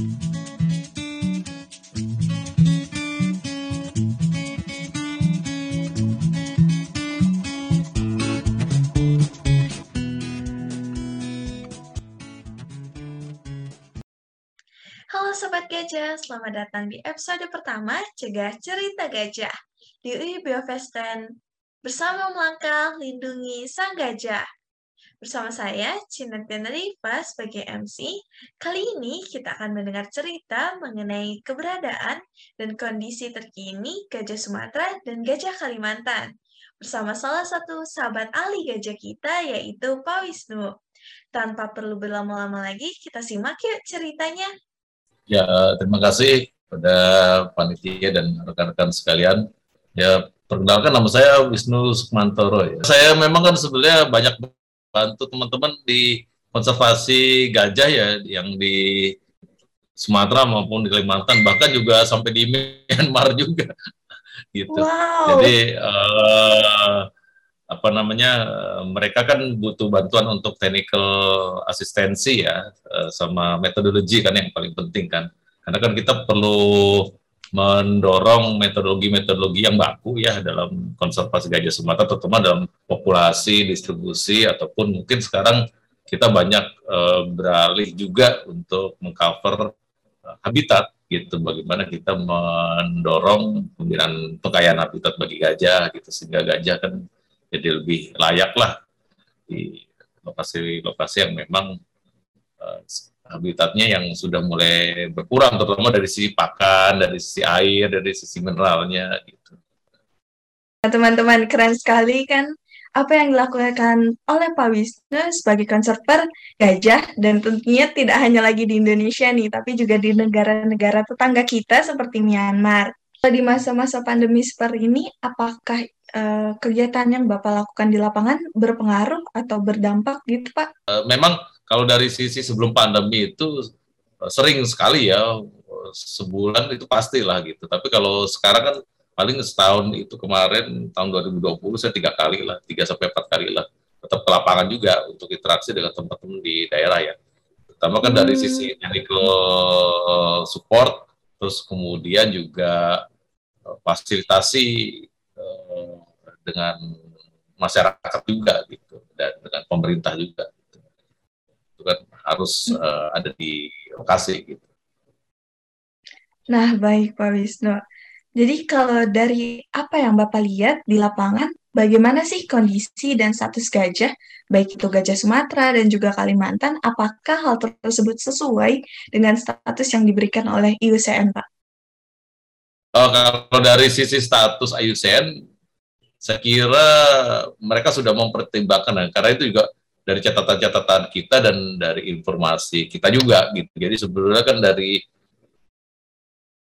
Halo Sobat Gajah, selamat datang di episode pertama Cegah Cerita Gajah di UI Biovesten bersama melangkah lindungi sang gajah. Bersama saya, Cinta Riva sebagai MC, kali ini kita akan mendengar cerita mengenai keberadaan dan kondisi terkini gajah Sumatera dan gajah Kalimantan bersama salah satu sahabat ahli gajah kita yaitu Pak Wisnu. Tanpa perlu berlama-lama lagi, kita simak yuk ceritanya. Ya, terima kasih pada panitia dan rekan-rekan sekalian. Ya, perkenalkan nama saya Wisnu Sukmantoro. Ya. Saya memang kan sebenarnya banyak bantu teman-teman di konservasi gajah ya, yang di Sumatera maupun di Kalimantan, bahkan juga sampai di Myanmar juga. gitu. Wow. Jadi uh, apa namanya mereka kan butuh bantuan untuk technical asistensi ya sama metodologi kan yang paling penting kan karena kan kita perlu mendorong metodologi-metodologi yang baku ya dalam konservasi gajah Sumatera terutama dalam populasi distribusi ataupun mungkin sekarang kita banyak uh, beralih juga untuk mengcover uh, habitat gitu. Bagaimana kita mendorong pembinaan kekayaan habitat bagi gajah gitu sehingga gajah kan jadi lebih layak lah di lokasi-lokasi yang memang uh, habitatnya yang sudah mulai berkurang, terutama dari sisi pakan, dari sisi air, dari sisi mineralnya gitu. Nah, teman-teman keren sekali kan apa yang dilakukan oleh Pak Wisnu sebagai konserver gajah dan tentunya tidak hanya lagi di Indonesia nih, tapi juga di negara-negara tetangga kita seperti Myanmar. Di masa-masa pandemi seperti ini, apakah uh, kegiatan yang Bapak lakukan di lapangan berpengaruh atau berdampak gitu Pak? Uh, memang kalau dari sisi sebelum pandemi itu uh, sering sekali ya sebulan itu pastilah gitu. Tapi kalau sekarang kan paling setahun itu kemarin tahun 2020 saya tiga kali lah, tiga sampai empat kali lah tetap ke lapangan juga untuk interaksi dengan teman-teman di daerah ya. Pertama kan hmm. dari sisi technical support, terus kemudian juga fasilitasi dengan masyarakat juga gitu dan dengan pemerintah juga gitu. itu kan harus uh, ada di lokasi gitu. Nah baik Pak Wisnu. Jadi kalau dari apa yang Bapak lihat di lapangan, bagaimana sih kondisi dan status gajah, baik itu gajah Sumatera dan juga Kalimantan, apakah hal tersebut sesuai dengan status yang diberikan oleh IUCN, Pak? Oh, kalau dari sisi status IUCN, saya kira mereka sudah mempertimbangkan karena itu juga dari catatan-catatan kita dan dari informasi kita juga gitu. Jadi sebenarnya kan dari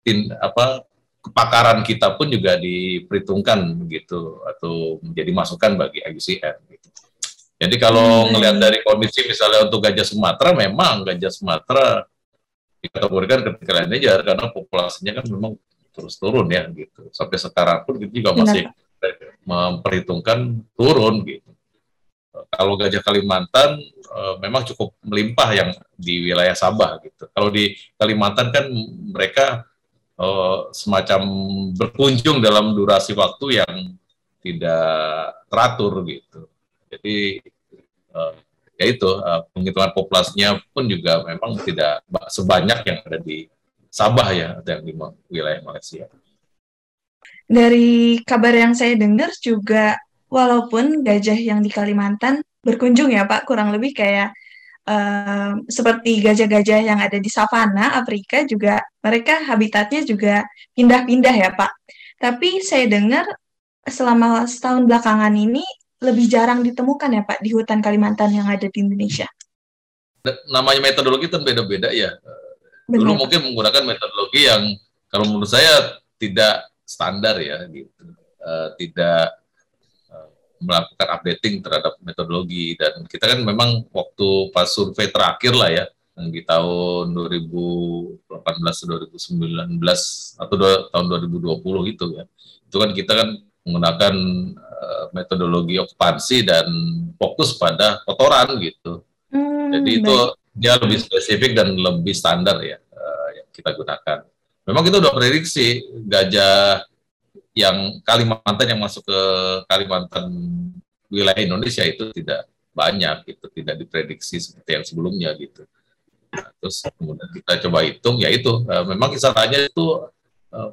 tin, apa kepakaran kita pun juga diperhitungkan gitu atau menjadi masukan bagi IUCN gitu. Jadi kalau hmm. ngelihat dari kondisi misalnya untuk gajah Sumatera memang gajah Sumatera dikategorikan ketika aja karena populasinya kan memang terus turun ya gitu. Sampai sekarang pun kita juga masih Benar memperhitungkan turun gitu. Kalau gajah Kalimantan e, memang cukup melimpah yang di wilayah Sabah gitu. Kalau di Kalimantan kan mereka e, semacam berkunjung dalam durasi waktu yang tidak teratur gitu. Jadi e, ya itu e, penghitungan populasinya pun juga memang tidak sebanyak yang ada di Sabah ya yang di wilayah Malaysia dari kabar yang saya dengar juga walaupun gajah yang di Kalimantan berkunjung ya Pak kurang lebih kayak uh, seperti gajah-gajah yang ada di savana Afrika juga mereka habitatnya juga pindah-pindah ya Pak. Tapi saya dengar selama setahun belakangan ini lebih jarang ditemukan ya Pak di hutan Kalimantan yang ada di Indonesia. Namanya metodologi kan beda-beda ya. Benar. Dulu mungkin menggunakan metodologi yang kalau menurut saya tidak standar ya gitu uh, tidak melakukan updating terhadap metodologi dan kita kan memang waktu pas survei terakhir lah ya yang di tahun 2018 2019 atau do, tahun 2020 itu ya. Itu kan kita kan menggunakan uh, metodologi okupansi dan fokus pada kotoran gitu. Hmm, jadi itu dia lebih spesifik dan lebih standar ya uh, kita gunakan. Memang kita udah prediksi gajah yang Kalimantan yang masuk ke Kalimantan wilayah Indonesia itu tidak banyak, itu tidak diprediksi seperti yang sebelumnya gitu. Nah, terus kemudian kita coba hitung, ya itu uh, memang kisarannya itu uh,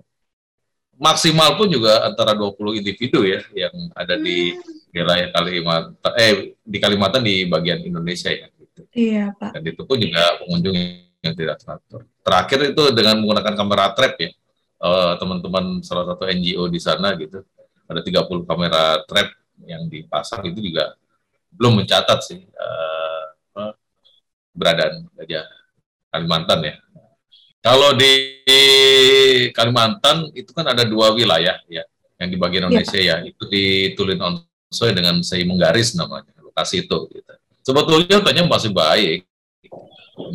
maksimal pun juga antara 20 individu ya yang ada di hmm. wilayah Kalimantan, eh di Kalimantan di bagian Indonesia ya. Gitu. Iya Pak. Dan itu pun juga pengunjung yang tidak teratur. Terakhir itu dengan menggunakan kamera trap ya Eh, teman-teman uh, salah satu NGO di sana gitu ada 30 kamera trap yang dipasang itu juga belum mencatat sih uh, beradaan gajah Kalimantan ya. Kalau di Kalimantan itu kan ada dua wilayah ya yang di bagian iya. Indonesia ya, ya. itu di Tulin Onsoy dengan Sei Menggaris namanya lokasi itu. Gitu. Sebetulnya katanya masih baik,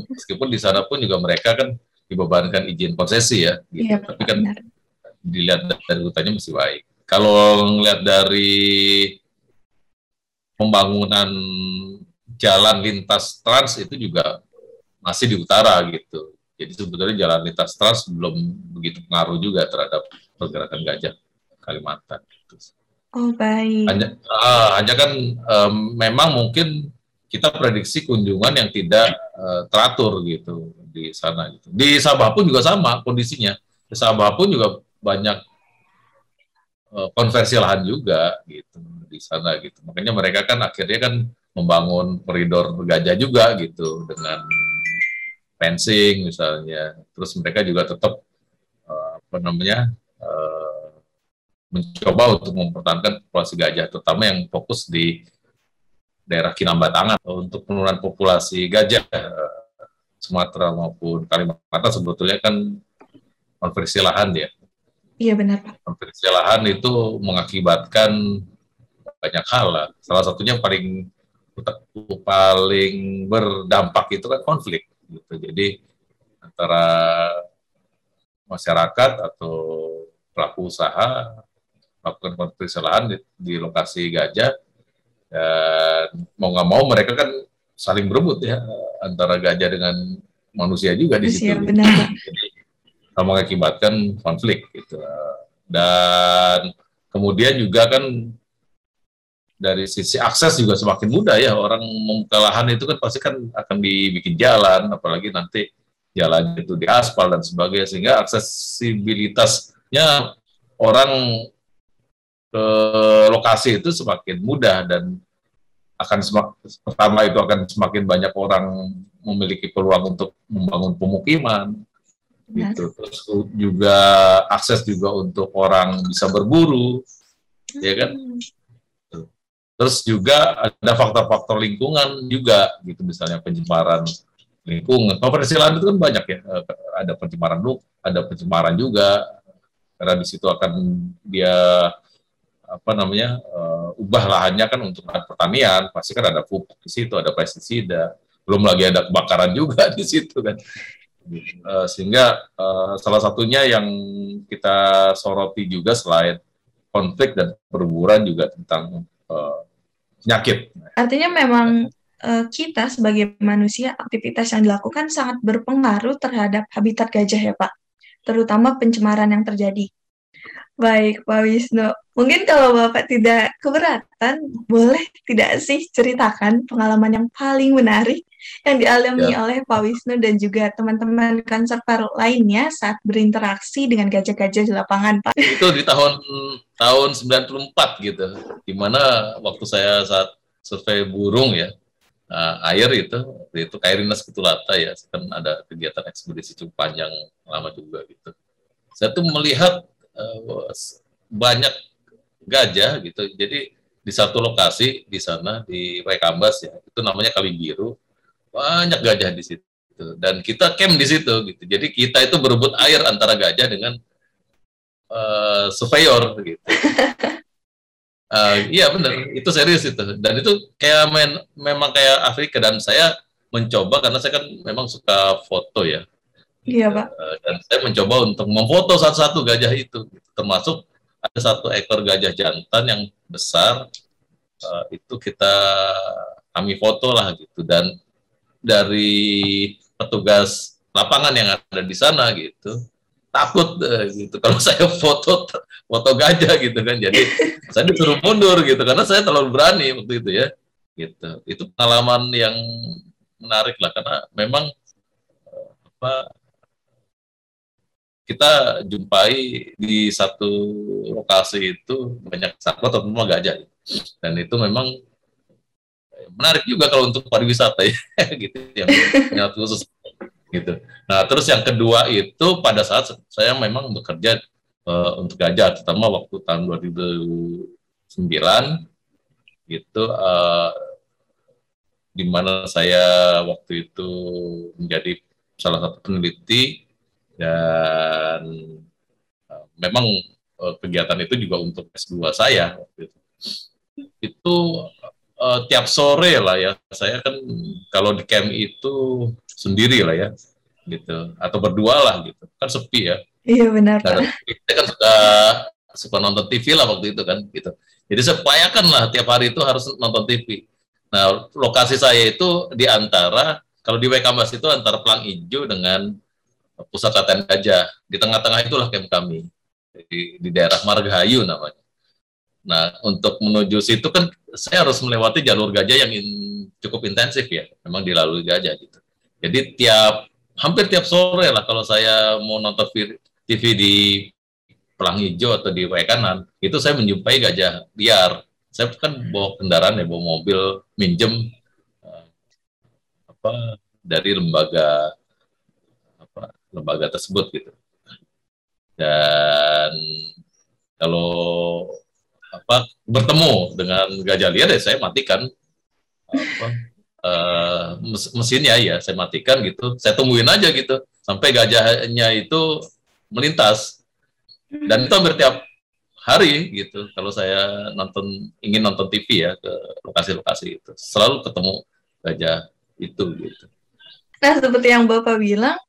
meskipun di sana pun juga mereka kan dibebankan izin konsesi ya, gitu. ya tapi kan benar. dilihat dari hutannya masih baik. Kalau ngelihat dari pembangunan jalan lintas trans itu juga masih di utara gitu. Jadi sebetulnya jalan lintas trans belum begitu pengaruh juga terhadap pergerakan gajah Kalimantan. Gitu. Oh baik. Hanya, uh, hanya kan um, memang mungkin kita prediksi kunjungan yang tidak uh, teratur gitu di sana gitu. Di Sabah pun juga sama kondisinya. Di Sabah pun juga banyak uh, konversi lahan juga gitu di sana gitu. Makanya mereka kan akhirnya kan membangun koridor gajah juga gitu dengan fencing misalnya. Terus mereka juga tetap uh, apa namanya uh, mencoba untuk mempertahankan populasi gajah, terutama yang fokus di daerah Kinambatangan untuk penurunan populasi gajah Sumatera maupun Kalimantan sebetulnya kan konversi lahan ya. Iya benar Pak. Konversi lahan itu mengakibatkan banyak hal lah. Salah satunya paling paling berdampak itu kan konflik gitu. Jadi antara masyarakat atau pelaku usaha melakukan konversi lahan di, di lokasi gajah dan mau nggak mau mereka kan saling berebut ya antara gajah dengan manusia juga di situ. Benar. Jadi mengakibatkan konflik gitu. Dan kemudian juga kan dari sisi akses juga semakin mudah ya orang membuka lahan itu kan pasti kan akan dibikin jalan apalagi nanti jalan itu di aspal dan sebagainya sehingga aksesibilitasnya orang ke lokasi itu semakin mudah dan akan semak, pertama itu akan semakin banyak orang memiliki peluang untuk membangun pemukiman yes. gitu. Terus juga akses juga untuk orang bisa berburu hmm. ya kan? Terus juga ada faktor-faktor lingkungan juga gitu. Misalnya pencemaran lingkungan. Konversi lahan itu kan banyak ya. Eh, ada pencemaran ada pencemaran juga. Karena di situ akan dia apa namanya uh, ubah lahannya kan untuk lahan pertanian. Pasti kan ada pupuk di situ ada pestisida. Belum lagi ada kebakaran juga di situ kan. Uh, sehingga uh, salah satunya yang kita soroti juga selain konflik dan perburuan juga tentang uh, penyakit. Artinya memang uh, kita sebagai manusia aktivitas yang dilakukan sangat berpengaruh terhadap habitat gajah ya Pak. Terutama pencemaran yang terjadi Baik, Pak Wisnu. Mungkin kalau Bapak tidak keberatan, boleh tidak sih ceritakan pengalaman yang paling menarik yang dialami ya. oleh Pak Wisnu dan juga teman-teman konservator lainnya saat berinteraksi dengan gajah-gajah di lapangan, Pak? Itu di tahun tahun 94 gitu, di mana waktu saya saat survei burung ya, uh, air itu, itu Kairinas Ketulata ya, kan ada kegiatan ekspedisi cukup panjang lama juga gitu. Saya tuh melihat uh, banyak gajah gitu. Jadi di satu lokasi di sana di Rekambas ya, itu namanya Kali Biru. Banyak gajah di situ dan kita camp di situ gitu. Jadi kita itu berebut air antara gajah dengan uh, surveyor gitu. uh, iya benar, itu serius itu. Dan itu kayak main, memang kayak Afrika dan saya mencoba karena saya kan memang suka foto ya. Iya, Pak. Eh, dan saya mencoba untuk memfoto satu-satu gajah itu, termasuk ada satu ekor gajah jantan yang besar, uh, itu kita kami foto lah gitu, dan dari petugas lapangan yang ada di sana gitu takut uh, gitu. Kalau saya foto foto gajah gitu kan. Jadi saya disuruh mundur gitu. Karena saya terlalu berani waktu itu ya gitu. Itu pengalaman yang menarik lah karena memang uh, apa kita jumpai di satu lokasi itu banyak satwa terutama gajah dan itu memang menarik juga kalau untuk pariwisata ya gitu yang yang khusus gitu. Nah, terus yang kedua itu pada saat saya memang bekerja uh, untuk gajah, terutama waktu tahun 2009 gitu, uh, di mana saya waktu itu menjadi salah satu peneliti dan uh, memang uh, kegiatan itu juga untuk S2 saya waktu itu. Itu uh, tiap sore lah ya, saya kan kalau di camp itu sendiri lah ya gitu. Atau berdua lah gitu. Kan sepi ya. Iya benar nah, kita kan suka suka nonton TV lah waktu itu kan gitu. Jadi sepayakan lah tiap hari itu harus nonton TV nah lokasi saya itu di antara kalau di Wekambas itu antara Pelang Hijau dengan pusat latihan gajah. Di tengah-tengah itulah camp kami. Di, di daerah Margahayu namanya. Nah untuk menuju situ kan saya harus melewati jalur gajah yang in, cukup intensif ya. Memang dilalui gajah gitu. Jadi tiap hampir tiap sore lah kalau saya mau nonton TV di Pelang Hijau atau di Kanan, itu saya menjumpai gajah liar. Saya kan bawa kendaraan ya, bawa mobil, minjem uh, apa dari lembaga lembaga tersebut gitu. Dan kalau apa bertemu dengan gajah liar ya saya matikan apa uh, mesinnya ya saya matikan gitu. Saya tungguin aja gitu. Sampai gajahnya itu melintas. Dan itu hampir tiap hari gitu kalau saya nonton ingin nonton TV ya ke lokasi-lokasi itu. Selalu ketemu gajah itu gitu. Nah seperti yang bapak bilang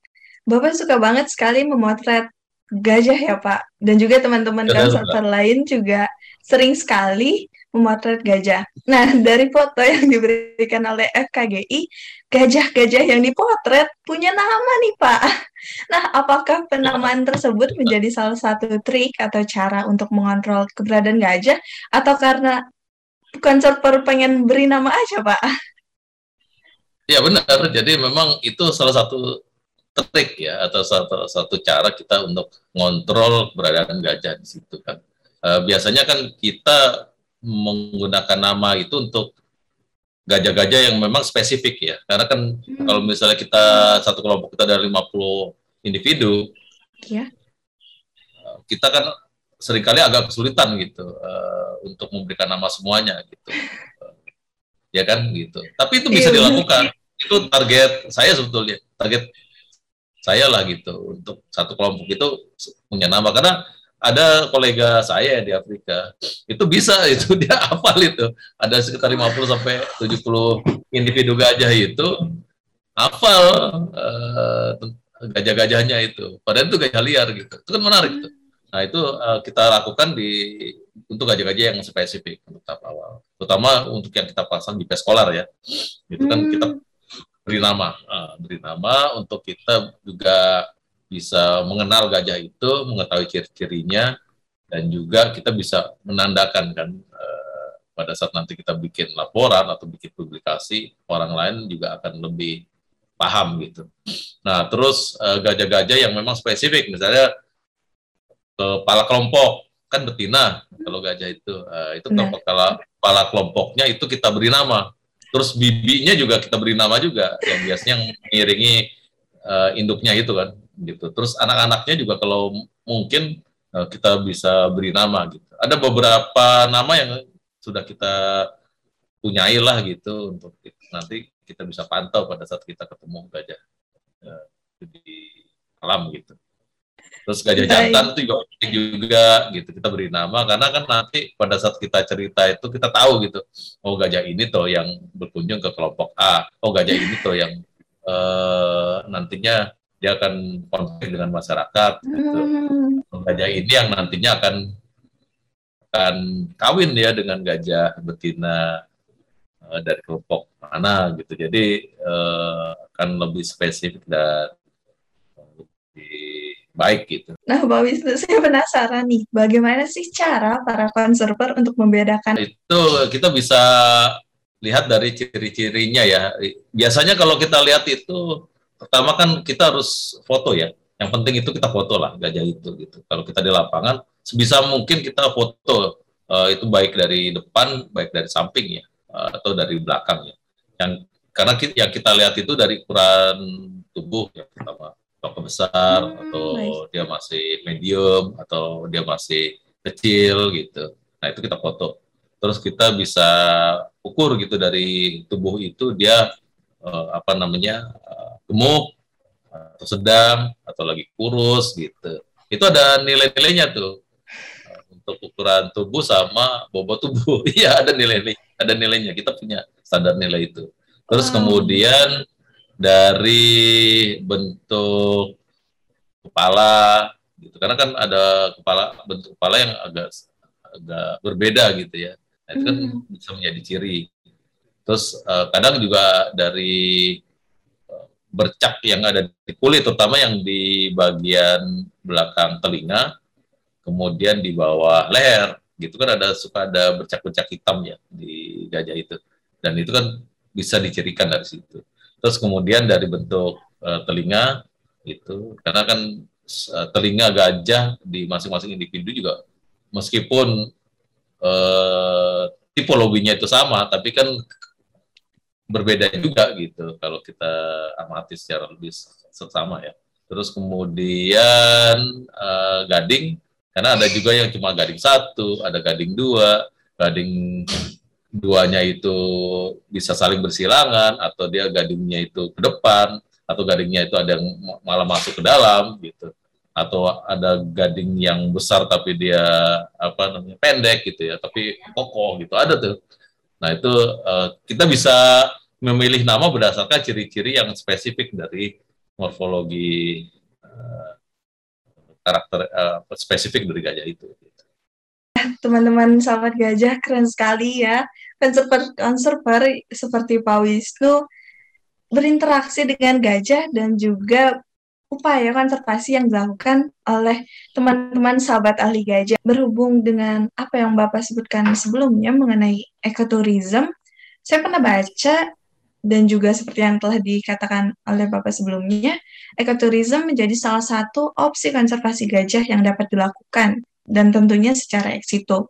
bapak suka banget sekali memotret gajah ya pak dan juga teman-teman kantor lain juga sering sekali memotret gajah. Nah, dari foto yang diberikan oleh FKGI, gajah-gajah yang dipotret punya nama nih, Pak. Nah, apakah penamaan tersebut menjadi salah satu trik atau cara untuk mengontrol keberadaan gajah, atau karena bukan server pengen beri nama aja, Pak? Ya benar, jadi memang itu salah satu trik ya, atau satu, satu cara kita untuk mengontrol keberadaan gajah di situ kan. Uh, biasanya kan kita menggunakan nama itu untuk gajah-gajah yang memang spesifik ya. Karena kan hmm. kalau misalnya kita satu kelompok kita ada 50 individu, ya. kita kan sering kali agak kesulitan gitu uh, untuk memberikan nama semuanya gitu. Ya kan gitu. Tapi itu bisa iya, dilakukan. Itu target saya sebetulnya. Target saya lah gitu. Untuk satu kelompok itu punya nama. Karena ada kolega saya di Afrika itu bisa itu dia hafal itu. Ada sekitar 50 sampai 70 individu gajah itu hafal uh, gajah-gajahnya itu. Padahal itu gajah liar gitu. Itu kan menarik tuh. Nah itu uh, kita lakukan di untuk gajah-gajah yang spesifik untuk tahap awal. Terutama untuk yang kita pasang di peskolar ya. Itu kan kita hmm. Beri nama uh, beri nama untuk kita juga bisa mengenal gajah itu, mengetahui ciri-cirinya, dan juga kita bisa menandakan kan eh, pada saat nanti kita bikin laporan atau bikin publikasi, orang lain juga akan lebih paham gitu. Nah, terus eh, gajah-gajah yang memang spesifik, misalnya kepala kelompok kan betina kalau gajah itu, eh, itu kepala kepala kelompoknya itu kita beri nama. Terus bibinya juga kita beri nama juga, yang biasanya mengiringi uh, induknya itu kan gitu. Terus anak-anaknya juga kalau mungkin uh, kita bisa beri nama gitu. Ada beberapa nama yang sudah kita punyai lah gitu untuk nanti kita bisa pantau pada saat kita ketemu gajah uh, di alam gitu. Terus gajah jantan itu juga penting juga gitu kita beri nama karena kan nanti pada saat kita cerita itu kita tahu gitu oh gajah ini tuh yang berkunjung ke kelompok A, oh gajah ini tuh yang uh, nantinya dia akan konflik dengan masyarakat. Gitu. Hmm. Gajah ini yang nantinya akan akan kawin ya dengan gajah betina uh, dari kelompok mana gitu. Jadi uh, akan lebih spesifik dan baik gitu. Nah, Pak Wisnu, saya penasaran nih, bagaimana sih cara para konserver untuk membedakan? Itu kita bisa lihat dari ciri-cirinya ya. Biasanya kalau kita lihat itu, pertama kan kita harus foto ya. Yang penting itu kita foto lah gajah itu gitu. Kalau kita di lapangan, sebisa mungkin kita foto uh, itu baik dari depan, baik dari samping ya, uh, atau dari belakang ya. Yang karena kita, yang kita lihat itu dari ukuran tubuh ya pertama apakah besar hmm, atau nice. dia masih medium atau dia masih kecil gitu. Nah itu kita foto. Terus kita bisa ukur gitu dari tubuh itu dia uh, apa namanya uh, gemuk atau sedang atau lagi kurus gitu. Itu ada nilai-nilainya tuh uh, untuk ukuran tubuh sama bobot tubuh. Iya ada nilai ada nilainya. Kita punya standar nilai itu. Terus kemudian dari bentuk kepala gitu. Karena kan ada kepala bentuk kepala yang agak agak berbeda gitu ya. Nah, itu kan hmm. bisa menjadi ciri. Terus uh, kadang juga dari uh, bercak yang ada di kulit terutama yang di bagian belakang telinga kemudian di bawah leher gitu kan ada suka ada bercak-bercak hitam ya di gajah itu. Dan itu kan bisa dicirikan dari situ Terus kemudian dari bentuk uh, telinga itu karena kan uh, telinga gajah di masing-masing individu juga meskipun uh, tipologinya itu sama tapi kan berbeda juga gitu kalau kita amati secara lebih sesama ya. Terus kemudian uh, gading karena ada juga yang cuma gading satu, ada gading dua, gading duanya itu bisa saling bersilangan atau dia gadingnya itu ke depan atau gadingnya itu ada yang malah masuk ke dalam gitu. Atau ada gading yang besar tapi dia apa namanya pendek gitu ya tapi kokoh gitu ada tuh. Nah itu uh, kita bisa memilih nama berdasarkan ciri-ciri yang spesifik dari morfologi uh, karakter uh, spesifik dari gajah itu. Teman-teman sahabat gajah keren sekali ya konserver seperti Pak Wisnu berinteraksi dengan gajah dan juga upaya konservasi yang dilakukan oleh teman-teman sahabat ahli gajah berhubung dengan apa yang Bapak sebutkan sebelumnya mengenai ekoturism saya pernah baca dan juga seperti yang telah dikatakan oleh Bapak sebelumnya, ekoturism menjadi salah satu opsi konservasi gajah yang dapat dilakukan dan tentunya secara eksito.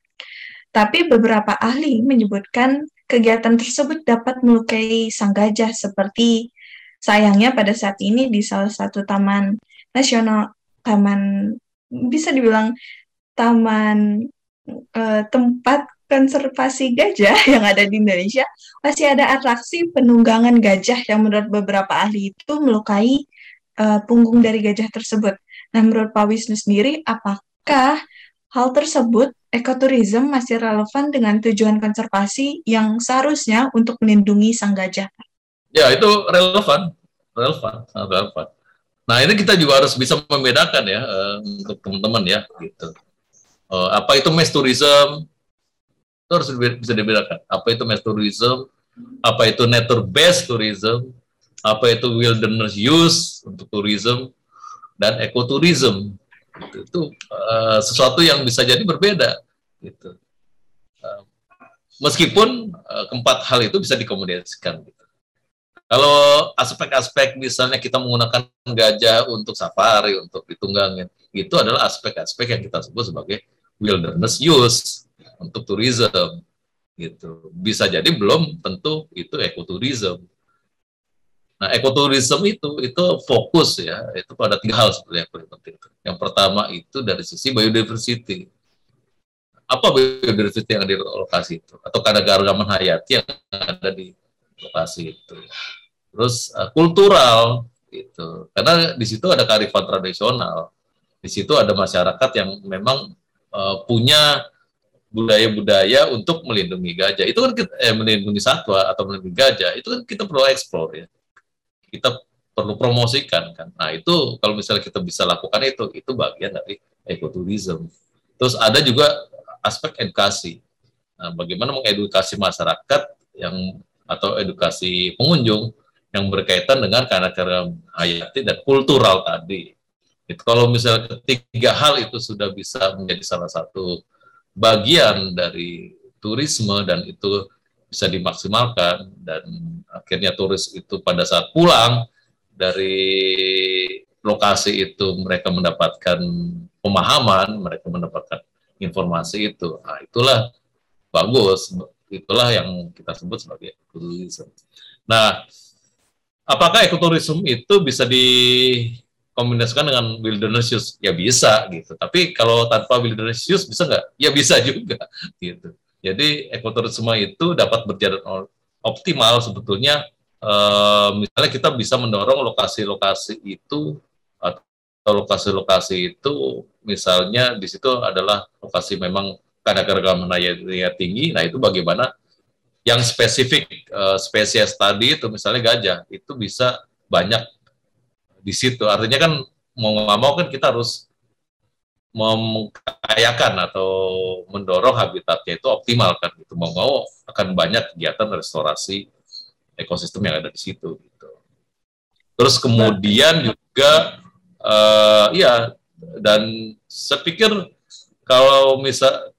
Tapi beberapa ahli menyebutkan kegiatan tersebut dapat melukai sang gajah seperti sayangnya pada saat ini di salah satu taman nasional taman bisa dibilang taman eh, tempat konservasi gajah yang ada di Indonesia masih ada atraksi penunggangan gajah yang menurut beberapa ahli itu melukai uh, punggung dari gajah tersebut. Nah, menurut Pak Wisnu sendiri, apakah Hal tersebut, ekoturism masih relevan dengan tujuan konservasi yang seharusnya untuk melindungi sang gajah. Ya, itu relevan, relevan, relevan. Nah, ini kita juga harus bisa membedakan ya uh, untuk teman-teman ya, gitu. Uh, apa itu mass tourism? Itu harus bisa dibedakan. Apa itu mass tourism? Apa itu nature based tourism? Apa itu wilderness use untuk tourism? Dan ekotourism Gitu. Itu uh, sesuatu yang bisa jadi berbeda. Gitu. Uh, meskipun uh, keempat hal itu bisa dikomunikasikan. Gitu. Kalau aspek-aspek misalnya kita menggunakan gajah untuk safari, untuk ditunggangin, itu adalah aspek-aspek yang kita sebut sebagai wilderness use untuk tourism gitu. Bisa jadi belum tentu itu ekoturism. Nah, ekoturism itu itu fokus ya, itu pada tiga hal sebenarnya yang paling penting. Yang pertama itu dari sisi biodiversity. Apa biodiversity yang ada di lokasi itu? Atau keanekaragaman hayati yang ada di lokasi itu. Terus uh, kultural itu, karena di situ ada kearifan tradisional. Di situ ada masyarakat yang memang uh, punya budaya-budaya untuk melindungi gajah. Itu kan kita, eh, melindungi satwa atau melindungi gajah. Itu kan kita perlu eksplor ya kita perlu promosikan kan. Nah itu kalau misalnya kita bisa lakukan itu, itu bagian dari ekoturism. Terus ada juga aspek edukasi. Nah, bagaimana mengedukasi masyarakat yang atau edukasi pengunjung yang berkaitan dengan karena hayati dan kultural tadi. Itu kalau misalnya ketiga hal itu sudah bisa menjadi salah satu bagian dari turisme dan itu bisa dimaksimalkan dan akhirnya turis itu pada saat pulang dari lokasi itu mereka mendapatkan pemahaman, mereka mendapatkan informasi itu. Nah, itulah bagus, itulah yang kita sebut sebagai ekoturisme. Nah, apakah ekoturisme itu bisa dikombinasikan dengan wilderness use? Ya bisa gitu. Tapi kalau tanpa wilderness use bisa nggak? Ya bisa juga gitu. Jadi ekoturisme itu dapat berjalan optimal sebetulnya eh, misalnya kita bisa mendorong lokasi-lokasi itu atau lokasi-lokasi itu misalnya di situ adalah lokasi memang kadar keragaman hayatnya tinggi, nah itu bagaimana yang spesifik uh, spesies tadi itu misalnya gajah itu bisa banyak di situ. Artinya kan mau nggak mau kan kita harus memkayakan atau mendorong habitatnya itu optimal kan gitu mau mau akan banyak kegiatan restorasi ekosistem yang ada di situ gitu. Terus kemudian juga uh, ya dan saya pikir kalau misal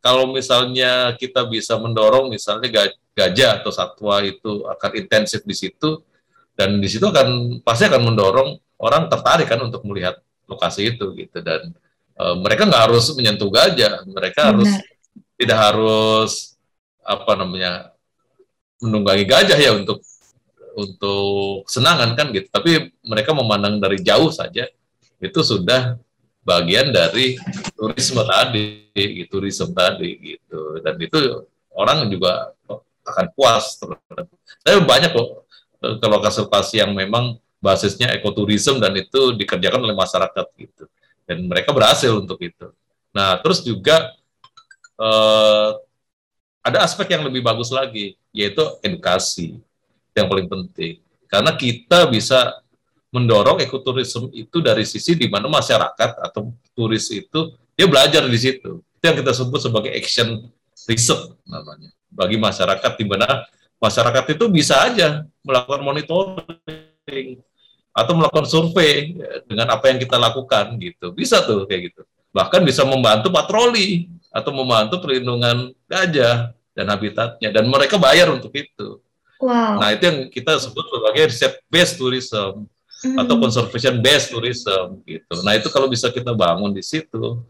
kalau misalnya kita bisa mendorong misalnya gajah atau satwa itu akan intensif di situ dan di situ akan pasti akan mendorong orang tertarik kan untuk melihat lokasi itu gitu dan uh, mereka nggak harus menyentuh gajah, mereka Benar. harus tidak harus apa namanya menunggangi gajah ya untuk untuk senangan kan gitu. Tapi mereka memandang dari jauh saja itu sudah bagian dari turisme tadi, gitu, turisme tadi gitu. Dan itu orang juga akan puas. Saya banyak kok ke lokasi-lokasi yang memang basisnya ekoturisme dan itu dikerjakan oleh masyarakat gitu dan mereka berhasil untuk itu. Nah, terus juga uh, ada aspek yang lebih bagus lagi, yaitu edukasi yang paling penting. Karena kita bisa mendorong ekoturisme itu dari sisi di mana masyarakat atau turis itu dia belajar di situ. Itu yang kita sebut sebagai action research namanya. Bagi masyarakat di mana masyarakat itu bisa aja melakukan monitoring atau melakukan survei dengan apa yang kita lakukan gitu. Bisa tuh kayak gitu. Bahkan bisa membantu patroli atau membantu perlindungan gajah dan habitatnya dan mereka bayar untuk itu. Wow. Nah, itu yang kita sebut sebagai riset based tourism mm. atau conservation based tourism gitu. Nah, itu kalau bisa kita bangun di situ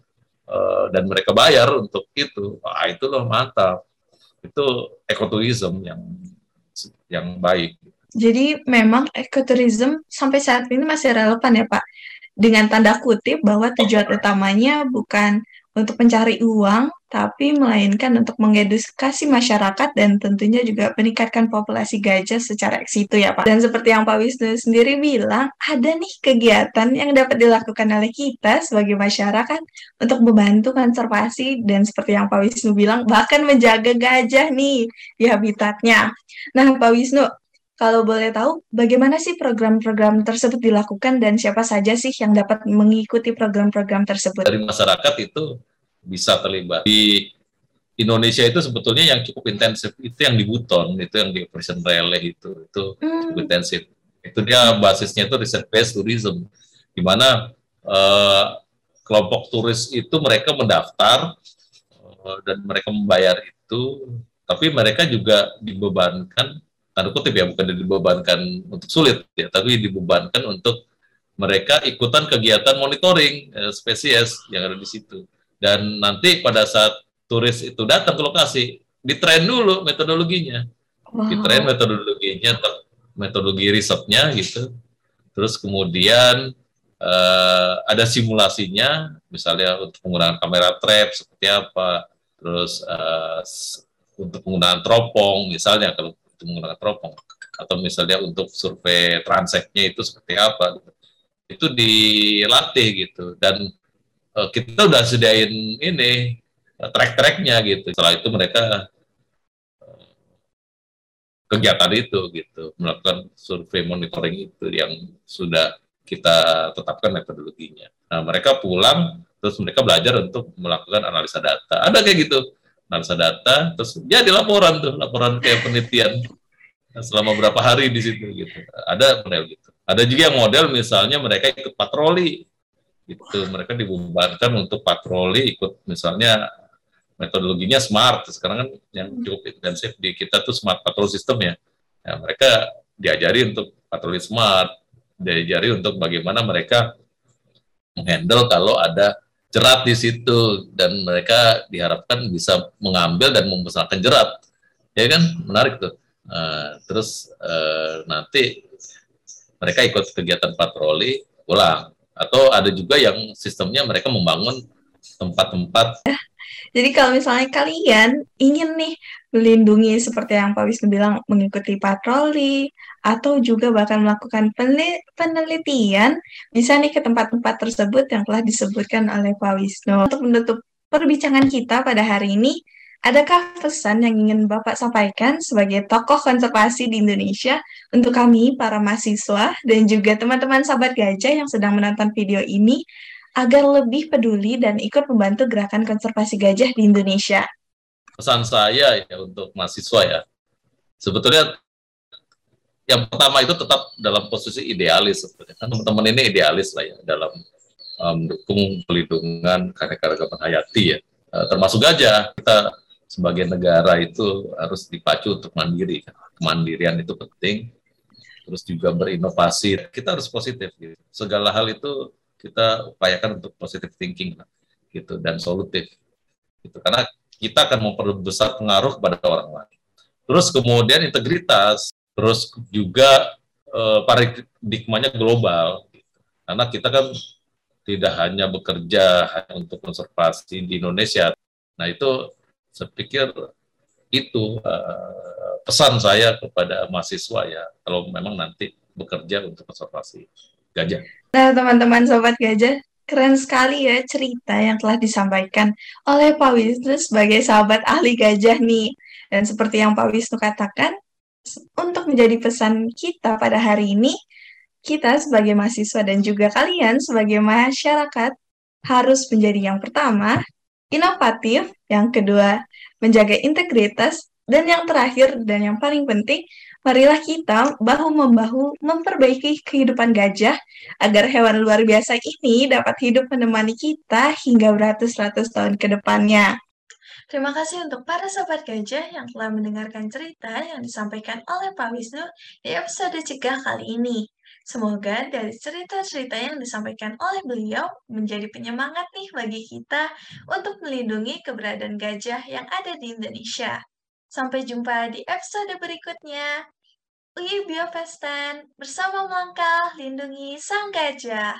uh, dan mereka bayar untuk itu, wah itu loh mantap. Itu ekoturism yang yang baik. Jadi memang ekoturism sampai saat ini masih relevan ya Pak. Dengan tanda kutip bahwa tujuan utamanya bukan untuk mencari uang, tapi melainkan untuk mengedukasi masyarakat dan tentunya juga meningkatkan populasi gajah secara ex situ ya Pak. Dan seperti yang Pak Wisnu sendiri bilang, ada nih kegiatan yang dapat dilakukan oleh kita sebagai masyarakat untuk membantu konservasi dan seperti yang Pak Wisnu bilang, bahkan menjaga gajah nih di habitatnya. Nah Pak Wisnu, kalau boleh tahu, bagaimana sih program-program tersebut dilakukan dan siapa saja sih yang dapat mengikuti program-program tersebut? Dari masyarakat itu bisa terlibat. Di Indonesia itu sebetulnya yang cukup intensif itu yang di Buton, itu yang di Operation Relay itu, itu hmm. cukup intensif. Itu dia basisnya itu riset based tourism, di mana uh, kelompok turis itu mereka mendaftar uh, dan mereka membayar itu, tapi mereka juga dibebankan tanda kutip ya bukan dibebankan untuk sulit ya tapi dibebankan untuk mereka ikutan kegiatan monitoring eh, spesies yang ada di situ. Dan nanti pada saat turis itu datang ke lokasi ditrain dulu metodologinya. Wow. ditrain metodologinya metodologi risetnya gitu. Terus kemudian uh, ada simulasinya misalnya untuk penggunaan kamera trap seperti apa terus uh, untuk penggunaan teropong misalnya kalau itu menggunakan teropong. Atau misalnya untuk survei transeknya itu seperti apa itu dilatih gitu. Dan uh, kita udah sediain ini uh, track-tracknya gitu. Setelah itu mereka uh, kegiatan itu gitu. Melakukan survei monitoring itu yang sudah kita tetapkan metodologinya. Nah mereka pulang terus mereka belajar untuk melakukan analisa data. Ada kayak gitu analisa data, terus dia di laporan tuh, laporan kayak penelitian selama berapa hari di situ gitu. Ada model gitu. Ada juga yang model misalnya mereka ikut patroli Itu mereka dibubarkan untuk patroli ikut misalnya metodologinya smart. Sekarang kan yang hmm. cukup intensif di kita tuh smart patrol system ya. ya mereka diajari untuk patroli smart, diajari untuk bagaimana mereka menghandle kalau ada jerat di situ dan mereka diharapkan bisa mengambil dan membesarkan jerat. Ya kan? Menarik tuh. Uh, terus uh, nanti mereka ikut kegiatan patroli pulang atau ada juga yang sistemnya mereka membangun tempat-tempat jadi kalau misalnya kalian ingin nih melindungi seperti yang Pak Wisnu bilang mengikuti patroli atau juga bahkan melakukan penelitian bisa nih ke tempat-tempat tersebut yang telah disebutkan oleh Pak Wisnu. Untuk menutup perbincangan kita pada hari ini, adakah pesan yang ingin Bapak sampaikan sebagai tokoh konservasi di Indonesia untuk kami para mahasiswa dan juga teman-teman sahabat gajah yang sedang menonton video ini agar lebih peduli dan ikut membantu gerakan konservasi gajah di Indonesia? Pesan saya ya untuk mahasiswa ya, sebetulnya yang pertama itu tetap dalam posisi idealis sebetulnya. Kan teman-teman ini idealis lah ya dalam mendukung um, pelindungan karya-karya hayati ya, uh, termasuk gajah. Kita sebagai negara itu harus dipacu untuk mandiri. Kemandirian itu penting. Terus juga berinovasi. Kita harus positif. Gitu. Segala hal itu kita upayakan untuk positive thinking gitu dan solutif gitu. Karena kita akan memperbesar pengaruh kepada orang lain. Terus kemudian integritas terus juga eh, paradigmanya global gitu. karena kita kan tidak hanya bekerja hanya untuk konservasi di Indonesia. Nah itu saya pikir itu uh, pesan saya kepada mahasiswa ya kalau memang nanti bekerja untuk konservasi gajah. Nah, teman-teman sobat gajah, keren sekali ya cerita yang telah disampaikan oleh Pak Wisnu sebagai sahabat ahli gajah nih. Dan seperti yang Pak Wisnu katakan, untuk menjadi pesan kita pada hari ini, kita sebagai mahasiswa dan juga kalian sebagai masyarakat harus menjadi yang pertama, inovatif, yang kedua, menjaga integritas, dan yang terakhir dan yang paling penting, marilah kita bahu-membahu memperbaiki kehidupan gajah agar hewan luar biasa ini dapat hidup menemani kita hingga beratus-ratus tahun ke depannya. Terima kasih untuk para sobat gajah yang telah mendengarkan cerita yang disampaikan oleh Pak Wisnu di episode Cegah kali ini. Semoga dari cerita-cerita yang disampaikan oleh beliau menjadi penyemangat nih bagi kita untuk melindungi keberadaan gajah yang ada di Indonesia. Sampai jumpa di episode berikutnya. UI Biofesten bersama melangkah lindungi sang gajah.